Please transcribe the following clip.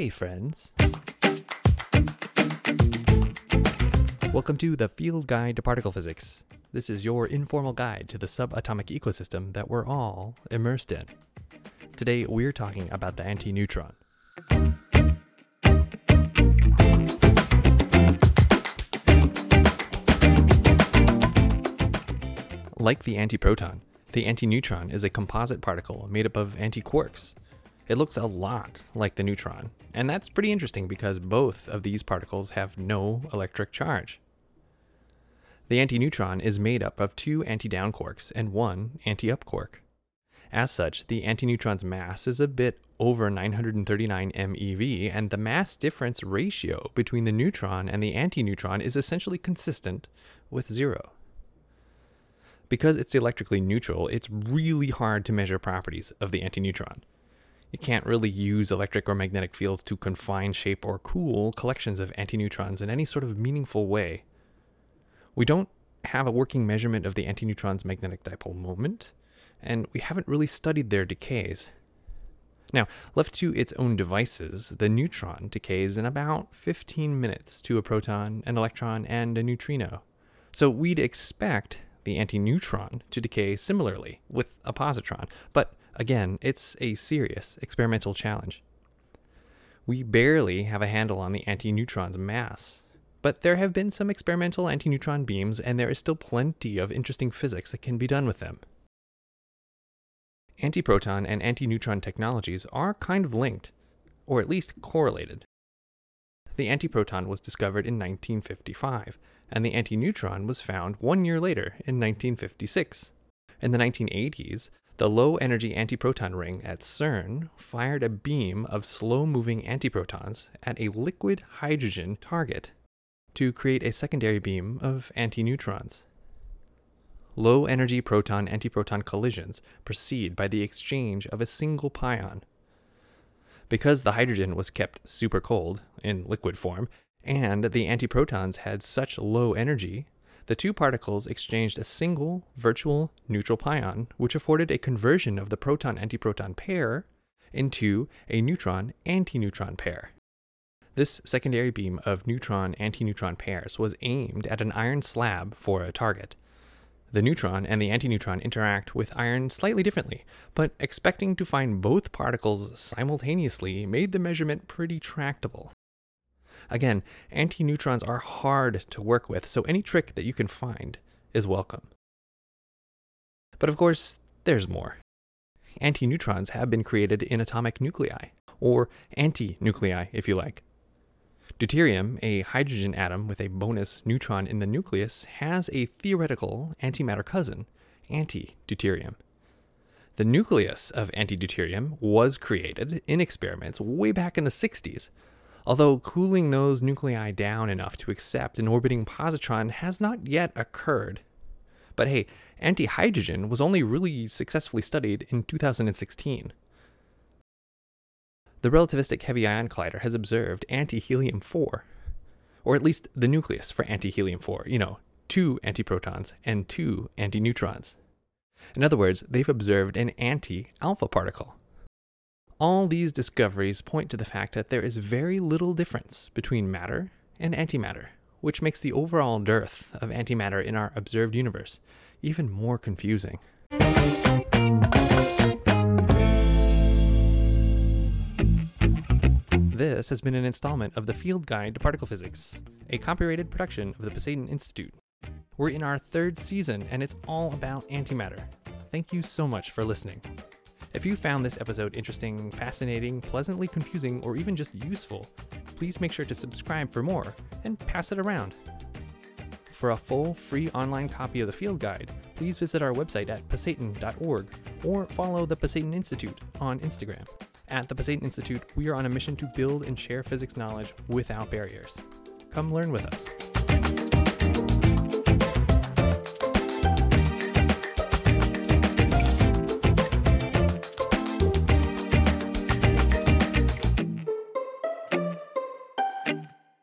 Hey, friends. Welcome to the Field Guide to Particle Physics. This is your informal guide to the subatomic ecosystem that we're all immersed in. Today, we're talking about the antineutron. Like the antiproton, the antineutron is a composite particle made up of antiquarks. It looks a lot like the neutron, and that's pretty interesting because both of these particles have no electric charge. The antineutron is made up of two anti-down quarks and one anti-up quark. As such, the antineutron's mass is a bit over 939 MeV, and the mass difference ratio between the neutron and the antineutron is essentially consistent with zero. Because it's electrically neutral, it's really hard to measure properties of the antineutron. You can't really use electric or magnetic fields to confine, shape, or cool collections of antineutrons in any sort of meaningful way. We don't have a working measurement of the antineutron's magnetic dipole moment, and we haven't really studied their decays. Now, left to its own devices, the neutron decays in about 15 minutes to a proton, an electron, and a neutrino. So we'd expect the antineutron to decay similarly with a positron, but again, it's a serious experimental challenge. We barely have a handle on the antineutron's mass, but there have been some experimental antineutron beams, and there is still plenty of interesting physics that can be done with them. Antiproton and antineutron technologies are kind of linked, or at least correlated. The antiproton was discovered in 1955, and the antineutron was found one year later in 1956. In the 1980s, the low energy antiproton ring at CERN fired a beam of slow moving antiprotons at a liquid hydrogen target to create a secondary beam of antineutrons. Low energy proton antiproton collisions proceed by the exchange of a single pion. Because the hydrogen was kept super cold in liquid form, and the antiprotons had such low energy, the two particles exchanged a single virtual neutral pion, which afforded a conversion of the proton antiproton pair into a neutron antineutron pair. This secondary beam of neutron antineutron pairs was aimed at an iron slab for a target. The neutron and the antineutron interact with iron slightly differently, but expecting to find both particles simultaneously made the measurement pretty tractable. Again, antineutrons are hard to work with, so any trick that you can find is welcome. But of course, there's more. Antineutrons have been created in atomic nuclei, or antinuclei if you like. Deuterium, a hydrogen atom with a bonus neutron in the nucleus, has a theoretical antimatter cousin, antideuterium. The nucleus of antideuterium was created in experiments way back in the 60s, although cooling those nuclei down enough to accept an orbiting positron has not yet occurred. But hey, anti hydrogen was only really successfully studied in 2016. The relativistic heavy ion collider has observed anti-helium 4, or at least the nucleus for anti-helium 4, you know, two antiprotons and two antineutrons. In other words, they've observed an anti-alpha particle. All these discoveries point to the fact that there is very little difference between matter and antimatter, which makes the overall dearth of antimatter in our observed universe even more confusing. This has been an installment of the Field Guide to Particle Physics, a copyrighted production of the Pasayten Institute. We're in our third season, and it's all about antimatter. Thank you so much for listening. If you found this episode interesting, fascinating, pleasantly confusing, or even just useful, please make sure to subscribe for more and pass it around. For a full free online copy of the field guide, please visit our website at pasayten.org or follow the Pasayten Institute on Instagram. At the Pasayten Institute, we are on a mission to build and share physics knowledge without barriers. Come learn with us.